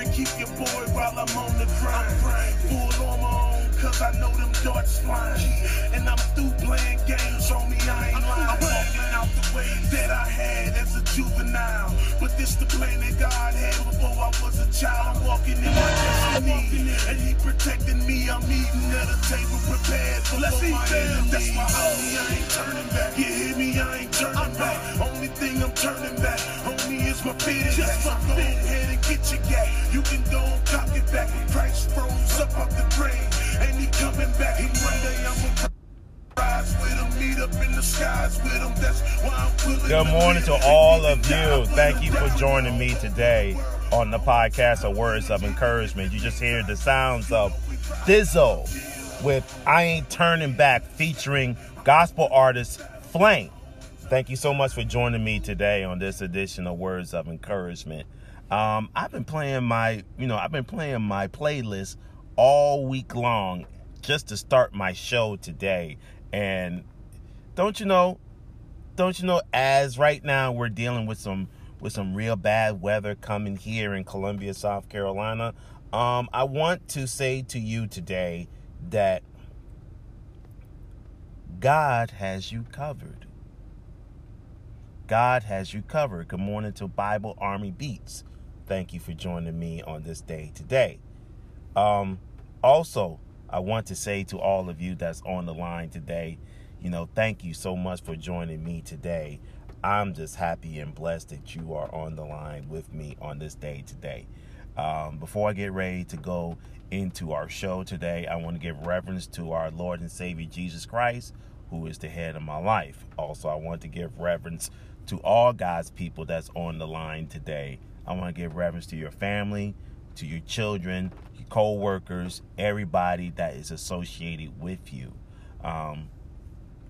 Spirit, keep your boy while I'm on the grind. Full on my own, cause I know them darts flying. And I'm through playing games on me, I ain't lying. I'm walking out the way that I had this the plan that God had before I was a child. I'm walking in my destiny. And he protecting me. I'm eating at a table prepared for Let's my enemies. That's my homie, I ain't turning back. You hear me? I ain't turning back. Only thing I'm turning back, homie, is my feet. Just my go ahead and get your gap. You can Good morning to all of you. Thank you for joining me today on the podcast of Words of Encouragement. You just hear the sounds of Thi'sl with I Ain't Turning Back featuring gospel artist Flame. Thank you so much for joining me today on this edition of Words of Encouragement. Um, I've been playing my, you know, I've been playing my playlist all week long just to start my show today. And don't you know, don't you know as right now we're dealing with some with some real bad weather coming here in Columbia, South Carolina. Um, I want to say to you today that God has you covered. God has you covered. Good morning to Bible Army Beats. Thank you for joining me on this day today. Um, also, I want to say to all of you that's on the line today, you know, thank you so much for joining me today. I'm just happy and blessed that you are on the line with me on this day today. Um, before I get ready to go into our show today, I want to give reverence to our Lord and Savior Jesus Christ, who is the head of my life. Also, I want to give reverence to all God's people that's on the line today. I want to give reverence to your family, to your children, your co-workers, everybody that is associated with you. Um,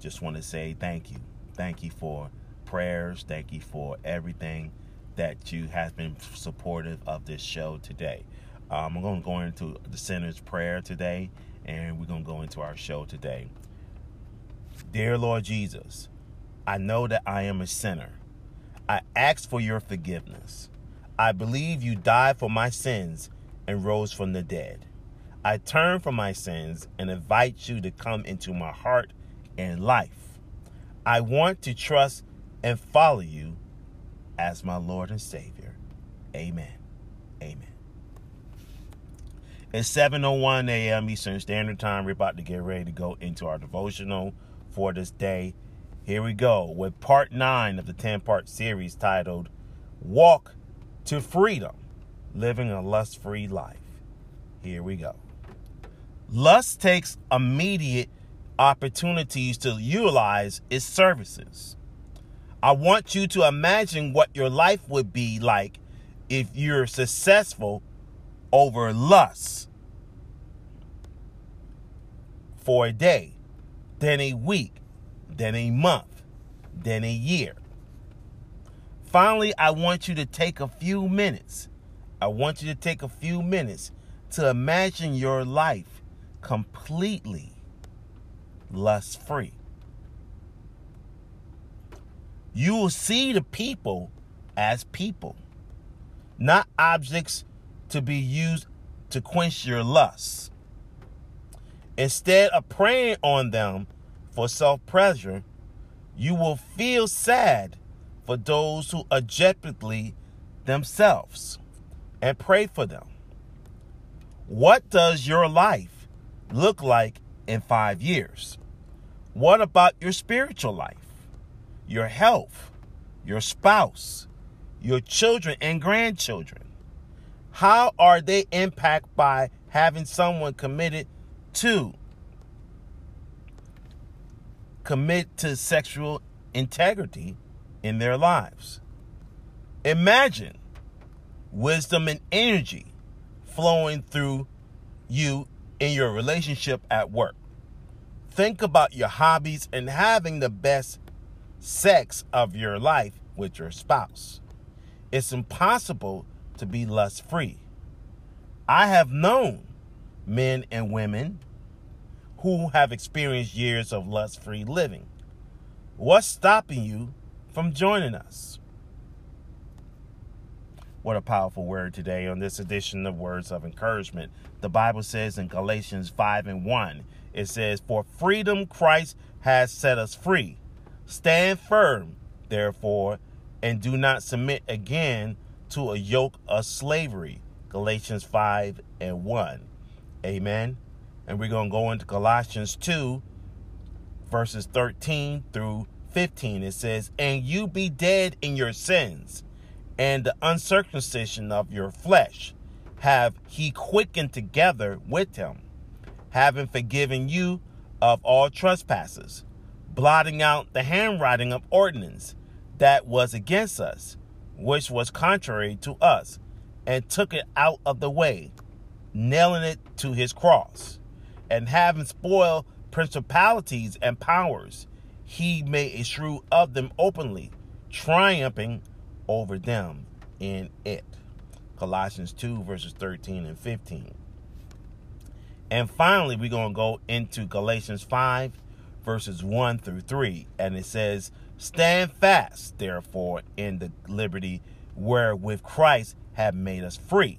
just want to say thank you. Thank you for prayers. Thank you for everything that you have been supportive of this show today. Um, I'm going to go into the sinner's prayer today, and we're going to go into our show today. Dear Lord Jesus, I know that I am a sinner. I ask for your forgiveness. I believe you died for my sins and rose from the dead. I turn from my sins and invite you to come into my heart and life. I want to trust and follow you as my Lord and Savior. Amen. Amen. It's 7:01 a.m. Eastern Standard Time. We're about to get ready to go into our devotional for this day. Here we go with part 9 of the 10-part series titled Walk to Freedom: Living a Lust-Free Life. Here we go. Lust takes immediate opportunities to utilize its services. I want you to imagine what your life would be like if you're successful over lust for a day, then a week, then a month, then a year. Finally, I want you to take a few minutes. I want you to take a few minutes to imagine your life completely lust free. You will see the people as people, not objects to be used to quench your lust. Instead of preying on them for self pleasure, you will feel sad for those who objectively themselves and pray for them. What does your life look like in five years? What about your spiritual life, your health, your spouse, your children and grandchildren? How are they impacted by having someone committed to commit to sexual integrity in their lives? Imagine wisdom and energy flowing through you in your relationship at work. Think about your hobbies and having the best sex of your life with your spouse. It's impossible to be lust free. I have known men and women who have experienced years of lust free living. What's stopping you from joining us? What a powerful word today on this edition of Words of Encouragement. The Bible says in Galatians 5 and 1, it says, For freedom Christ has set us free. Stand firm, therefore, and do not submit again to a yoke of slavery. Galatians 5 and 1. Amen. And we're going to go into Colossians 2, verses 13 through 15. It says, And you be dead in your sins and the uncircumcision of your flesh have he quickened together with him, having forgiven you of all trespasses, blotting out the handwriting of ordinance that was against us, which was contrary to us, and took it out of the way, nailing it to his cross. And having spoiled principalities and powers, he made a shrew of them openly, triumphing over them in it. Colossians 2, verses 13 and 15. And finally, we're going to go into Galatians 5, verses 1 through 3. And it says, Stand fast, therefore, in the liberty wherewith Christ hath made us free.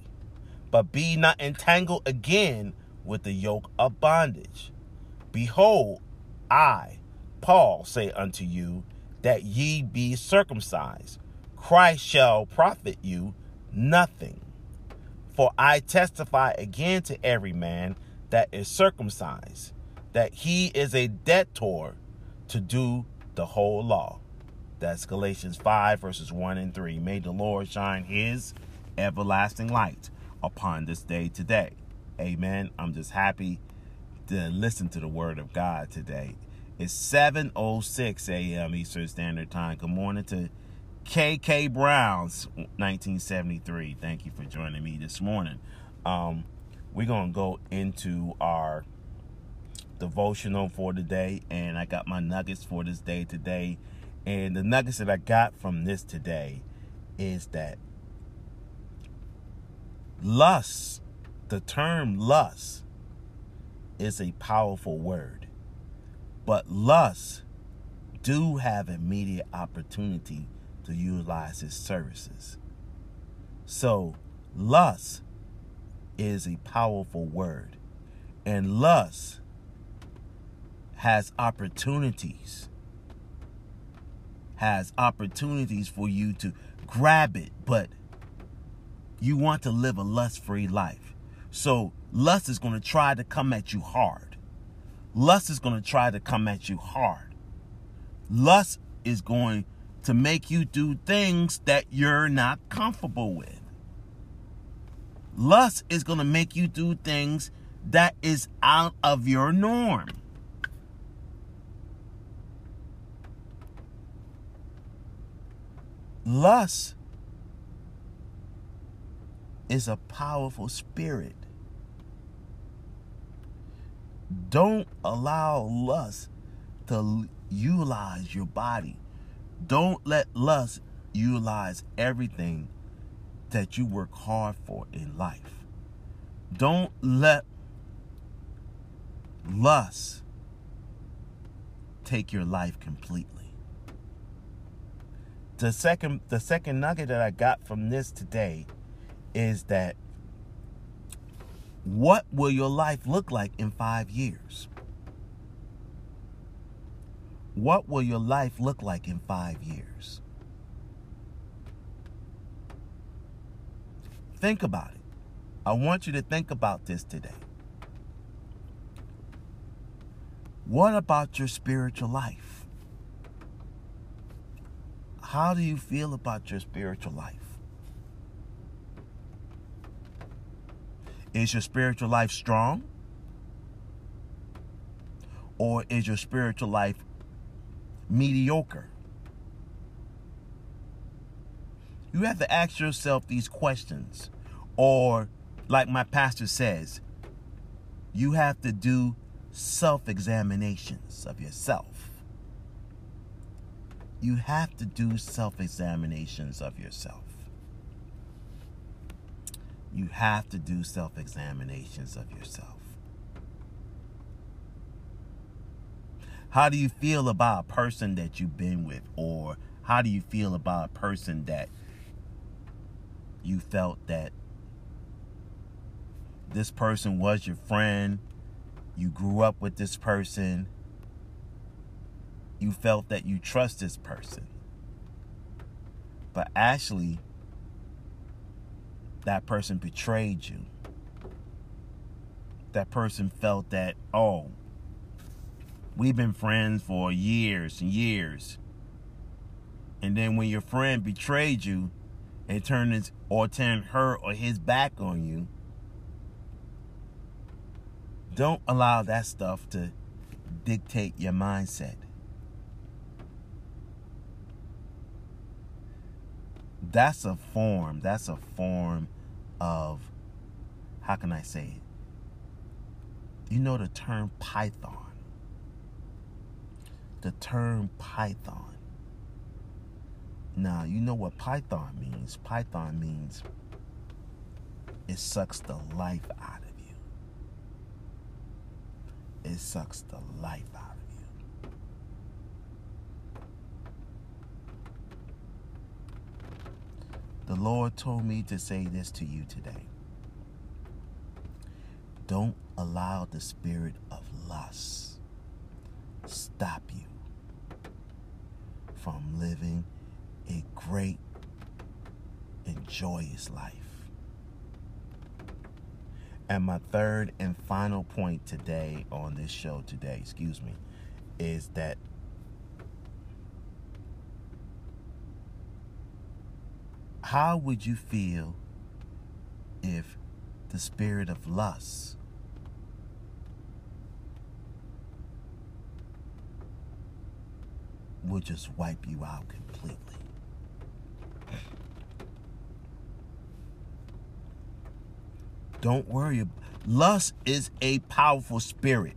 But be not entangled again with the yoke of bondage. Behold, I, Paul, say unto you, that ye be circumcised Christ shall profit you nothing. For I testify again to every man that is circumcised, that he is a debtor to do the whole law. That's Galatians 5, verses 1 and 3. May the Lord shine his everlasting light upon this day today. Amen. I'm just happy to listen to the word of God today. It's 7.06 a.m. Eastern Standard Time. Good morning to KK Browns, 1973. Thank you for joining me this morning. Um, we're going to go into our devotional for today, and I got my nuggets for this day today. And the nuggets that I got from this today is that lust, the term lust, is a powerful word. But lust do have immediate opportunity to utilize his services. So, lust is a powerful word, and lust has opportunities. Has opportunities for you to grab it, but you want to live a lust free life. So, lust is going to try to come at you hard. Lust is going to try to come at you hard. Lust is going to make you do things that you're not comfortable with. Lust is going to make you do things that is out of your norm. Lust is a powerful spirit. Don't allow lust to utilize your body don't let lust utilize everything that you work hard for in life. Don't let lust take your life completely. The second the second nugget that I got from this today is that what will your life look like in 5 years? What will your life look like in five years? Think about it. I want you to think about this today. What about your spiritual life? How do you feel about your spiritual life? Is your spiritual life strong? Or is your spiritual life mediocre? You have to ask yourself these questions. Or, like my pastor says, you have to do self examinations of yourself. You have to do self examinations of yourself. You have to do self examinations of yourself. How do you feel about a person that you've been with? Or how do you feel about a person that you felt that this person was your friend? You grew up with this person. You felt that you trust this person. But actually, that person betrayed you. That person felt that, oh, we've been friends for years and years. And then when your friend betrayed you and turned his or turned her or his back on you, don't allow that stuff to dictate your mindset. That's a form. That's a form of, how can I say it? You know the term python. The term python. Now, you know what python means. Python means it sucks the life out of you. It sucks the life out of you. The Lord told me to say this to you today. Don't allow the spirit of lust stop you from living a great and joyous life. And my third and final point today on this show today, excuse me, is that how would you feel if the spirit of lust would just wipe you out completely? Don't worry. Lust is a powerful spirit.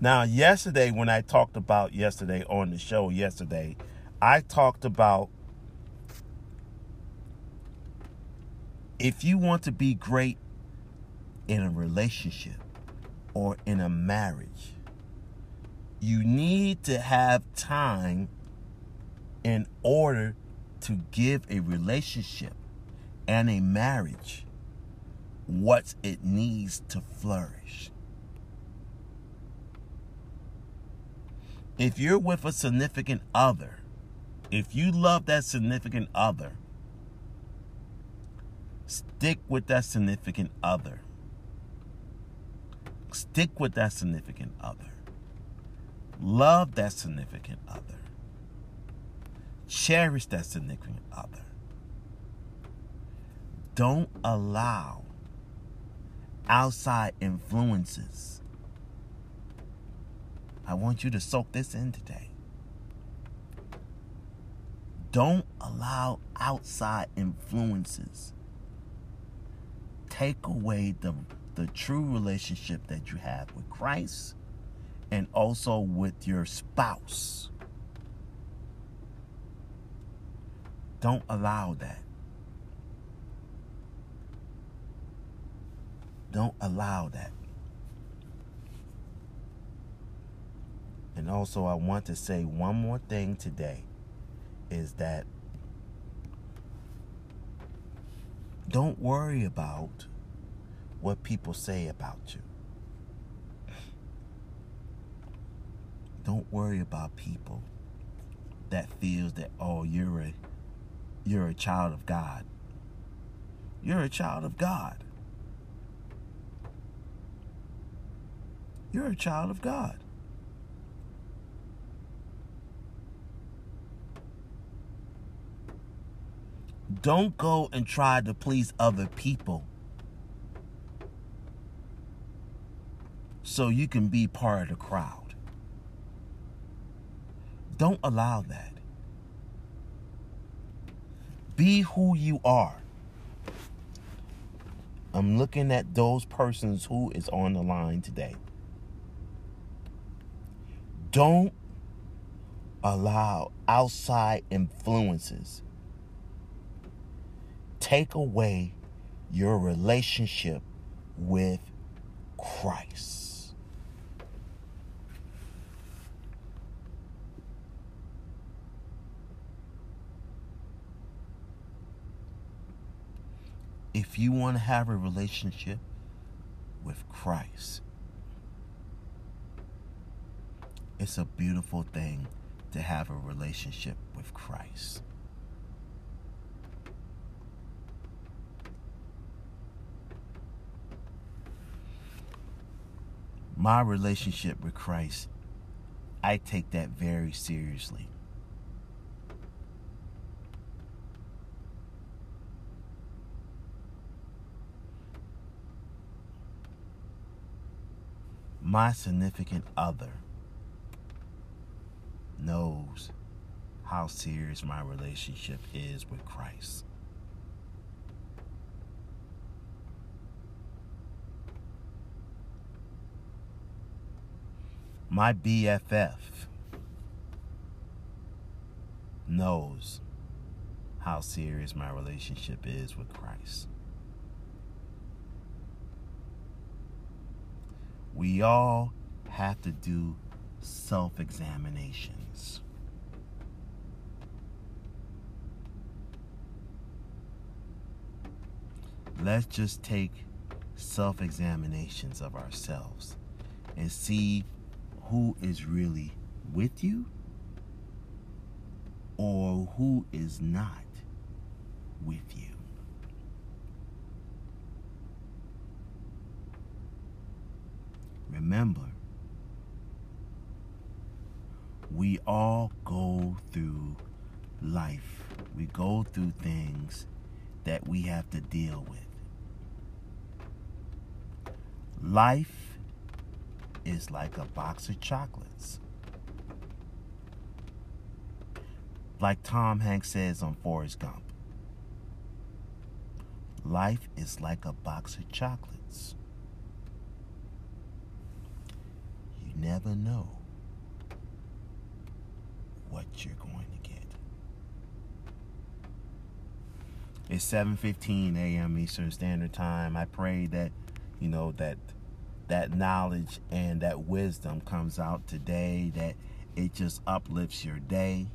Now, yesterday, when I talked about yesterday on the show, yesterday, I talked about if you want to be great in a relationship or in a marriage, you need to have time in order to give a relationship and a marriage what it needs to flourish. If you're with a significant other, if you love that significant other, stick with that significant other. Stick with that significant other. Love that significant other. Cherish that significant other. Don't allow outside influences. I want you to soak this in today. Don't allow outside influences take away the, the true relationship that you have with Christ and also with your spouse. Don't allow that. Don't allow that. And also, I want to say one more thing today is that don't worry about what people say about you. Don't worry about people that feels that oh you're a you're a child of God. You're a child of God. You're a child of God. Don't go and try to please other people so you can be part of the crowd. Don't allow that. Be who you are. I'm looking at those persons who is on the line today. Don't allow outside influences take away your relationship with Christ. If you want to have a relationship with Christ, it's a beautiful thing to have a relationship with Christ. My relationship with Christ, I take that very seriously. My significant other knows how serious my relationship is with Christ. My BFF knows how serious my relationship is with Christ. We all have to do self examinations. Let's just take self examinations of ourselves and see who is really with you or who is not with you. Remember, we all go through life. We go through things that we have to deal with. Life is like a box of chocolates. Like Tom Hanks says on Forrest Gump. Life is like a box of chocolates. You never know what you're going to get. It's 7:15 a.m. Eastern Standard Time. I pray that you know that that knowledge and that wisdom comes out today that it just uplifts your day,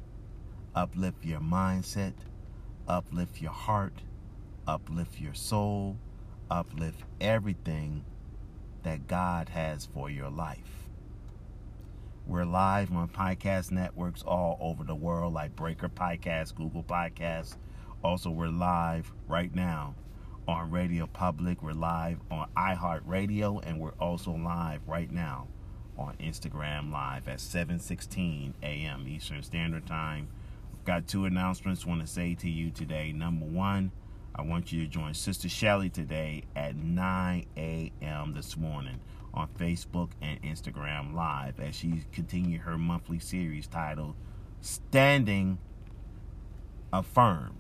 uplift your mindset, uplift your heart, uplift your soul, uplift everything that God has for your life. We're live on podcast networks all over the world, like Breaker Podcast, Google Podcasts. Also, we're live right now on Radio Public. We're live on iHeartRadio, and we're also live right now on Instagram Live at 7:16 a.m. Eastern Standard Time. I've got two announcements I want to say to you today. Number one, I want you to join Sister Shelly today at 9 a.m. this morning on Facebook and Instagram Live as she continued her monthly series titled Standing Affirm.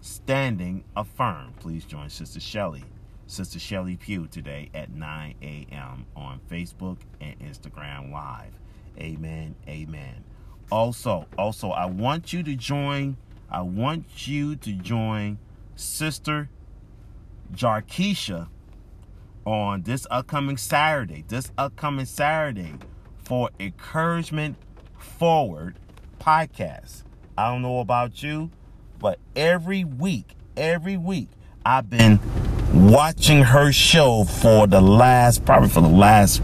Standing Affirm. Please join Sister Shelly, Sister Shelly Pugh today at 9 a.m. on Facebook and Instagram Live. Amen. Amen. Also, also, I want you to join, I want you to join Sister Jarkeisha on this upcoming Saturday, this upcoming Saturday for Encouragement Forward podcast. I don't know about you, but every week, every week, I've been watching her show for the last, probably for the last,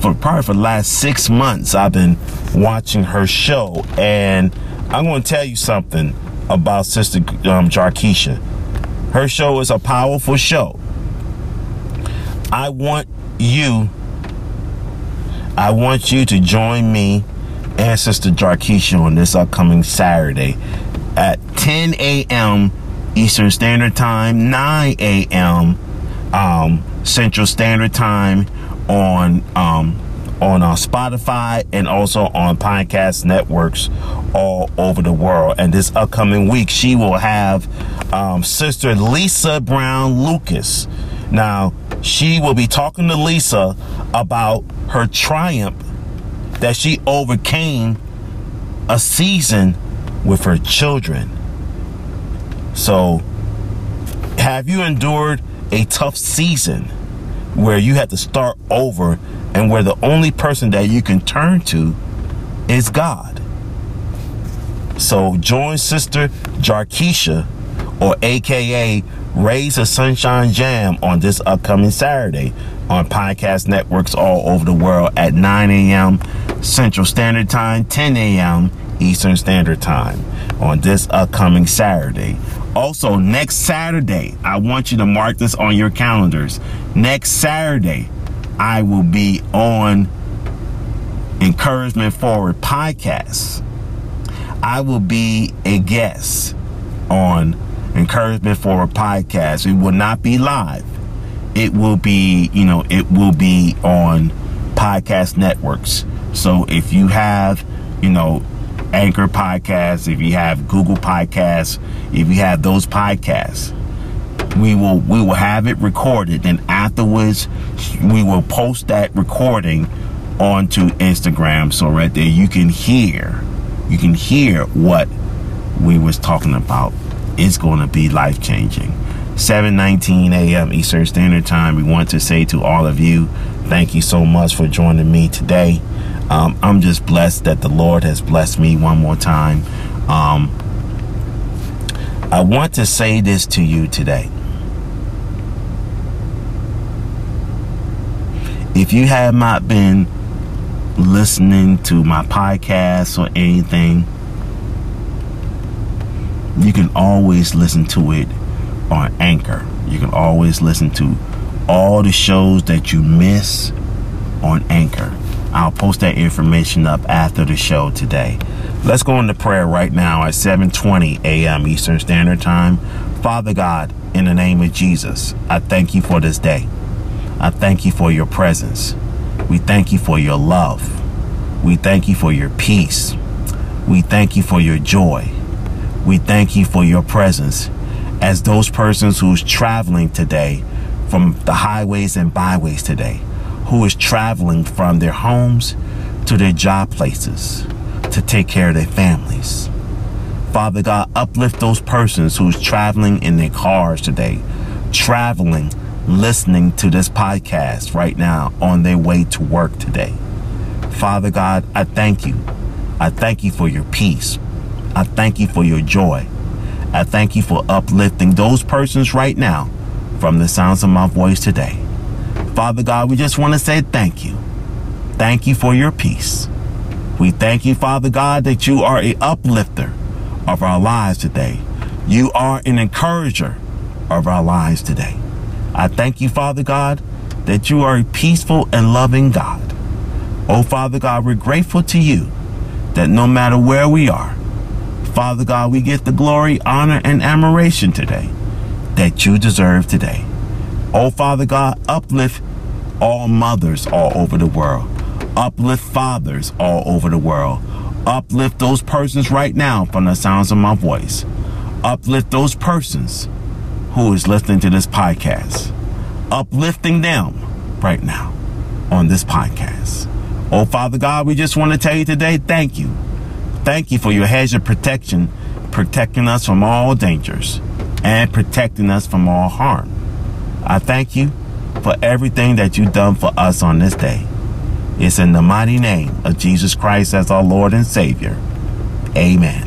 for probably for the last six months. I've been watching her show, and I'm going to tell you something about Sister um, Jarkeisha. Her show is a powerful show. I want you, I want you to join me and Sister Jarkeisha on this upcoming Saturday at 10 a.m. Eastern Standard Time, 9 a.m. Um, Central Standard Time on um, on uh, Spotify and also on podcast networks all over the world. And this upcoming week, she will have um, Sister Lisa Brown Lucas. Now, she will be talking to Lisa about her triumph that she overcame a season with her children. So, have you endured a tough season where you had to start over and where the only person that you can turn to is God? So, join Sister Jarkeisha, or AKA Raise a Sunshine Jam, on this upcoming Saturday on podcast networks all over the world at 9 a.m. Central Standard Time, 10 a.m. Eastern Standard Time on this upcoming Saturday. Also, next Saturday, I want you to mark this on your calendars. Next Saturday, I will be on Encouragement Forward podcast. I will be a guest on Encouragement Forward podcast. It will not be live. It will be, you know, it will be on podcast networks. So if you have, you know, Anchor Podcasts, if you have Google Podcasts, if you have those podcasts, we will we will have it recorded. and afterwards, we will post that recording onto Instagram, so right there you can hear, you can hear what we was talking about. It's going to be life changing. 7:19 a.m. Eastern Standard Time. We want to say to all of you, thank you so much for joining me today. Um, I'm just blessed that the Lord has blessed me one more time. Um, I want to say this to you today. If you have not been listening to my podcast or anything, you can always listen to it on Anchor. You can always listen to all the shows that you miss on Anchor. I'll post that information up after the show today. Let's go into prayer right now at 7:20 a.m. Eastern Standard Time. Father God, in the name of Jesus, I thank you for this day. I thank you for your presence. We thank you for your love. We thank you for your peace. We thank you for your joy. We thank you for your presence as those persons who's traveling today from the highways and byways today who is traveling from their homes to their job places to take care of their families. Father God, uplift those persons who's traveling in their cars today, traveling, listening to this podcast right now on their way to work today. Father God, I thank you. I thank you for your peace. I thank you for your joy. I thank you for uplifting those persons right now from the sounds of my voice today. Father God, we just want to say thank you. Thank you for your peace. We thank you, Father God, that you are a uplifter of our lives today. You are an encourager of our lives today. I thank you, Father God, that you are a peaceful and loving God. Oh, Father God, we're grateful to you that no matter where we are, Father God, we get the glory, honor, and admiration today that you deserve today. Oh, Father God, uplift all mothers all over the world. Uplift fathers all over the world. Uplift those persons right now from the sounds of my voice. Uplift those persons who is listening to this podcast. Uplifting them right now on this podcast. Oh, Father God, we just want to tell you today, thank you. Thank you for your hedge of protection, protecting us from all dangers and protecting us from all harm. I thank you for everything that you've done for us on this day. It's in the mighty name of Jesus Christ as our Lord and Savior. Amen.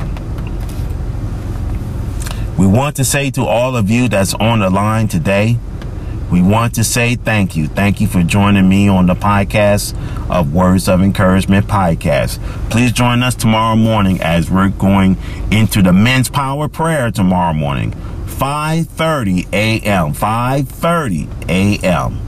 We want to say to all of you that's on the line today, we want to say thank you. Thank you for joining me on the podcast of Words of Encouragement podcast. Please join us tomorrow morning as we're going into the men's power prayer tomorrow morning. 5:30 a.m. 5:30 a.m.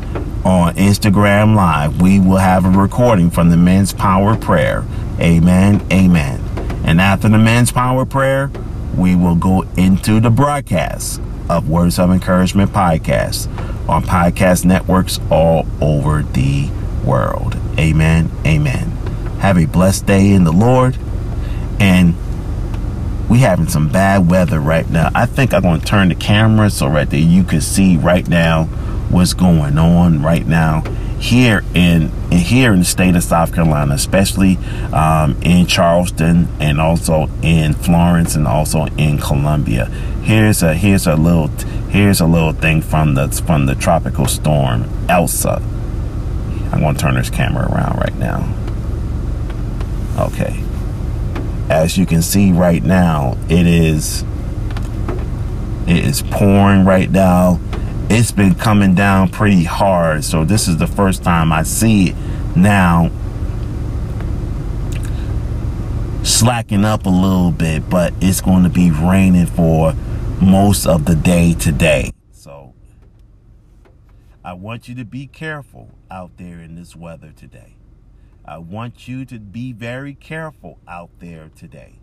on Instagram Live. We will have a recording from the Men's Power Prayer. Amen. Amen. And after the Men's Power Prayer, we will go into the broadcast of Words of Encouragement podcast on podcast networks all over the world. Amen. Amen. Have a blessed day in the Lord. And we having some bad weather right now. I think I'm going to turn the camera so right there you can see right now what's going on right now here in, in here in the state of South Carolina, especially um, in Charleston and also in Florence and also in Columbia. Here's a here's a little here's a little thing from the from the tropical storm Elsa. I'm going to turn this camera around right now. Okay. As you can see right now, it is it is pouring right now it's been coming down pretty hard. So this is the first time I see it now slacking up a little bit, but it's going to be raining for most of the day today. So I want you to be careful out there in this weather today. I want you to be very careful out there today.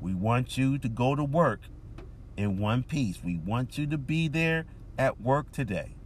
We want you to go to work in one piece. We want you to be there at work today.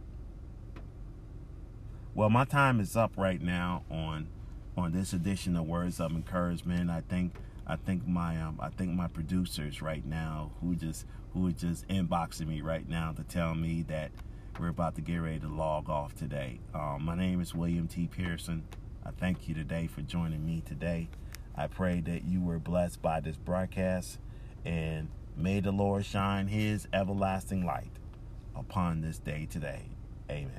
Well, my time is up right now on on this edition of Words of Encouragement. I think I think my um, I think my producers right now who just who are just inboxing me right now to tell me that we're about to get ready to log off today. Um, my name is William T. Pearson. I thank you today for joining me today. I pray that you were blessed by this broadcast and May the Lord shine his everlasting light upon this day today. Amen.